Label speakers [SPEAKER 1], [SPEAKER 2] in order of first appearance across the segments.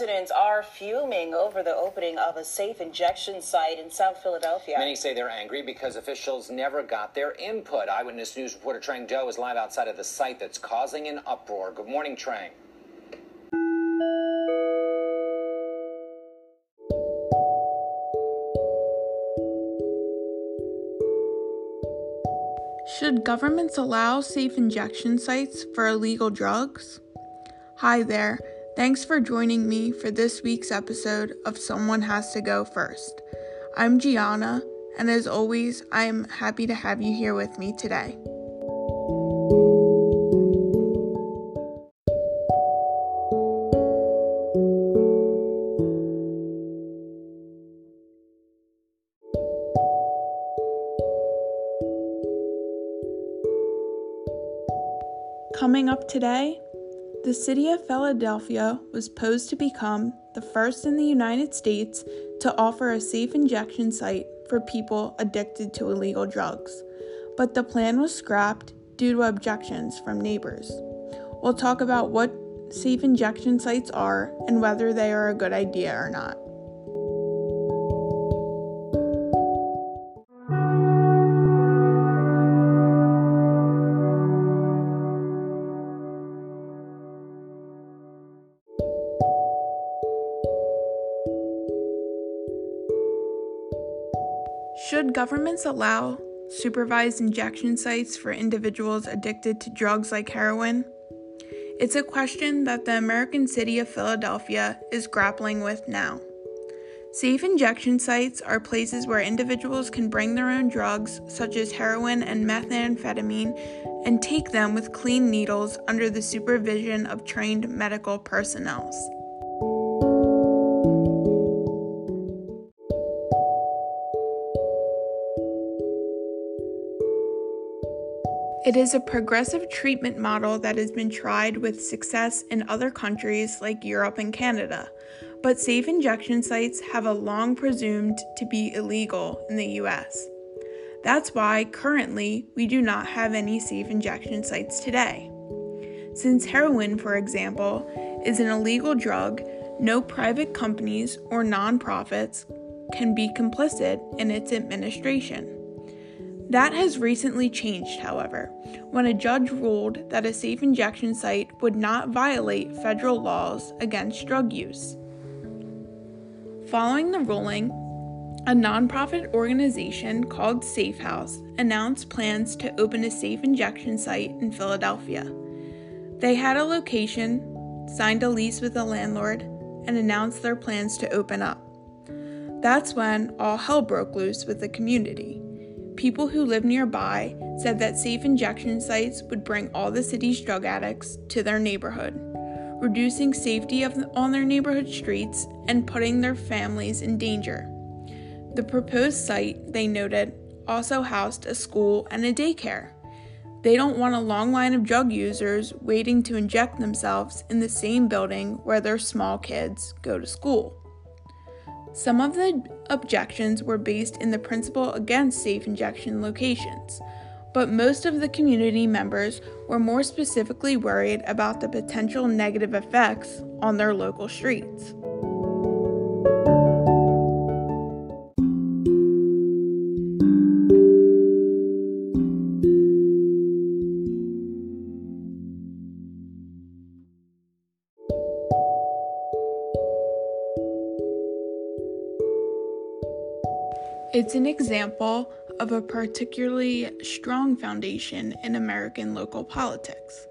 [SPEAKER 1] Residents are fuming over the opening of a safe injection site in South Philadelphia.
[SPEAKER 2] Many say they're angry because officials never got their input. Eyewitness News reporter Trang Do is live outside of the site that's causing an uproar. Good morning, Trang.
[SPEAKER 3] Should governments allow safe injection sites for illegal drugs? Hi there. Thanks for joining me for this week's episode of Someone Has to Go First. I'm Gianna, and as always, I am happy to have you here with me today. Coming up today, the city of Philadelphia was posed to become the first in the United States to offer a safe injection site for people addicted to illegal drugs, but the plan was scrapped due to objections from neighbors. We'll talk about what safe injection sites are and whether they are a good idea or not. Should governments allow supervised injection sites for individuals addicted to drugs like heroin? It's a question that the American city of Philadelphia is grappling with now. Safe injection sites are places where individuals can bring their own drugs, such as heroin and methamphetamine, and take them with clean needles under the supervision of trained medical personnel. It is a progressive treatment model that has been tried with success in other countries like Europe and Canada, but safe injection sites have a long presumed to be illegal in the US. That's why currently we do not have any safe injection sites today. Since heroin, for example, is an illegal drug, no private companies or nonprofits can be complicit in its administration. That has recently changed, however, when a judge ruled that a safe injection site would not violate federal laws against drug use. Following the ruling, a nonprofit organization called Safehouse announced plans to open a safe injection site in Philadelphia. They had a location, signed a lease with a landlord, and announced their plans to open up. That's when all hell broke loose with the community. People who live nearby said that safe injection sites would bring all the city's drug addicts to their neighborhood, reducing safety the, on their neighborhood streets and putting their families in danger. The proposed site, they noted, also housed a school and a daycare. They don't want a long line of drug users waiting to inject themselves in the same building where their small kids go to school. Some of the objections were based in the principle against safe injection locations, but most of the community members were more specifically worried about the potential negative effects on their local streets. It's an example of a particularly strong foundation in American local politics.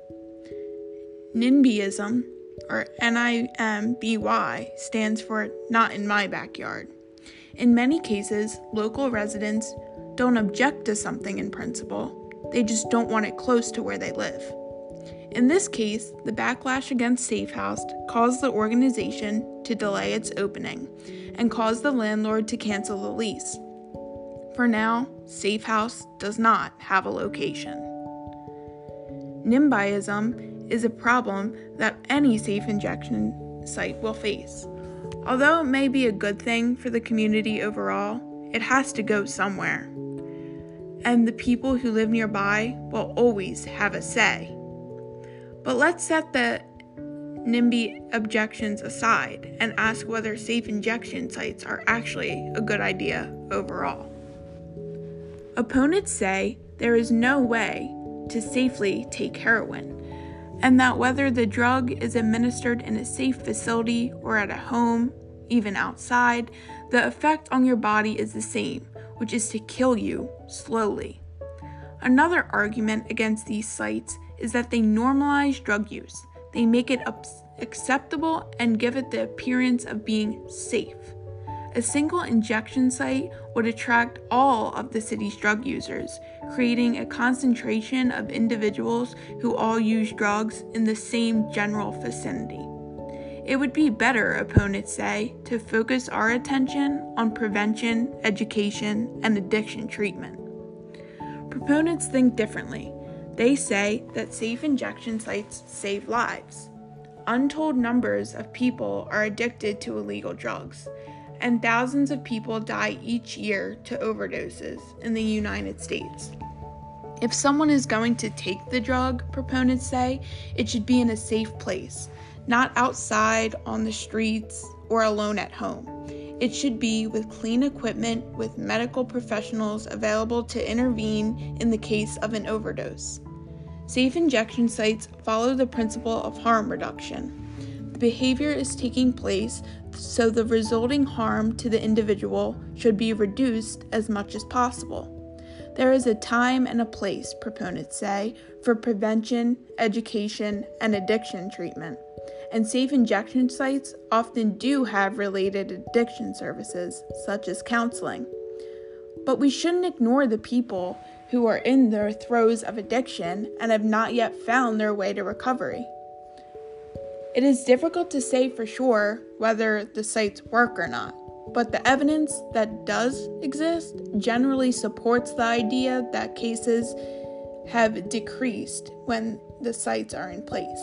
[SPEAKER 3] NIMBYism, or NIMBY, stands for Not in My Backyard. In many cases, local residents don't object to something in principle, they just don't want it close to where they live. In this case, the backlash against Safehouse caused the organization to delay its opening and caused the landlord to cancel the lease. For now, Safehouse does not have a location. NIMBYism is a problem that any safe injection site will face. Although it may be a good thing for the community overall, it has to go somewhere. And the people who live nearby will always have a say. But let's set the NIMBY objections aside and ask whether safe injection sites are actually a good idea overall. Opponents say there is no way to safely take heroin, and that whether the drug is administered in a safe facility or at a home, even outside, the effect on your body is the same, which is to kill you slowly. Another argument against these sites is that they normalize drug use. They make it acceptable and give it the appearance of being safe. A single injection site would attract all of the city's drug users, creating a concentration of individuals who all use drugs in the same general vicinity. It would be better, opponents say, to focus our attention on prevention, education, and addiction treatment. Proponents think differently. They say that safe injection sites save lives. Untold numbers of people are addicted to illegal drugs, and thousands of people die each year to overdoses in the United States. If someone is going to take the drug, proponents say, it should be in a safe place, not outside on the streets or alone at home. It should be with clean equipment with medical professionals available to intervene in the case of an overdose. Safe injection sites follow the principle of harm reduction. Behavior is taking place so the resulting harm to the individual should be reduced as much as possible. There is a time and a place, proponents say, for prevention, education, and addiction treatment. And safe injection sites often do have related addiction services, such as counseling. But we shouldn't ignore the people who are in their throes of addiction and have not yet found their way to recovery. It is difficult to say for sure whether the sites work or not, but the evidence that does exist generally supports the idea that cases have decreased when the sites are in place.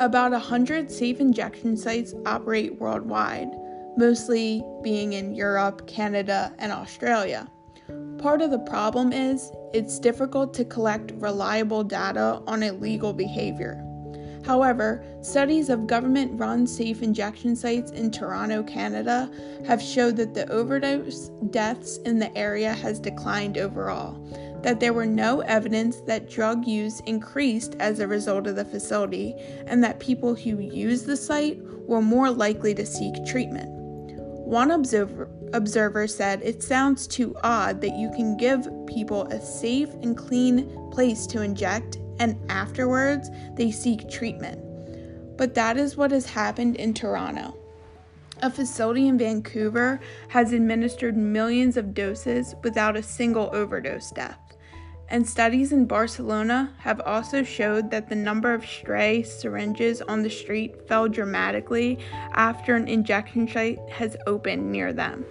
[SPEAKER 3] About 100 safe injection sites operate worldwide, mostly being in Europe, Canada, and Australia. Part of the problem is it's difficult to collect reliable data on illegal behavior. However, studies of government run safe injection sites in Toronto, Canada have showed that the overdose deaths in the area has declined overall, that there were no evidence that drug use increased as a result of the facility, and that people who use the site were more likely to seek treatment. One observer, observer said, It sounds too odd that you can give people a safe and clean place to inject and afterwards they seek treatment. But that is what has happened in Toronto. A facility in Vancouver has administered millions of doses without a single overdose death. And studies in Barcelona have also showed that the number of stray syringes on the street fell dramatically after an injection site has opened near them.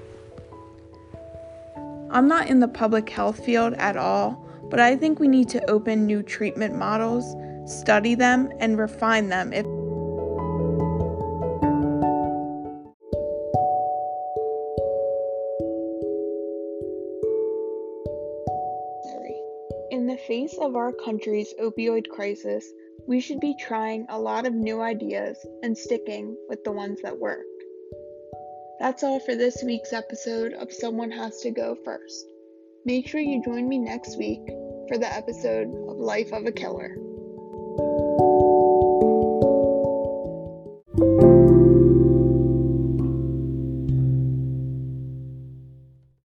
[SPEAKER 3] I'm not in the public health field at all, but I think we need to open new treatment models, study them, and refine them if In the face of our country's opioid crisis, we should be trying a lot of new ideas and sticking with the ones that work. That's all for this week's episode of Someone Has to Go First. Make sure you join me next week for the episode of Life of a Killer.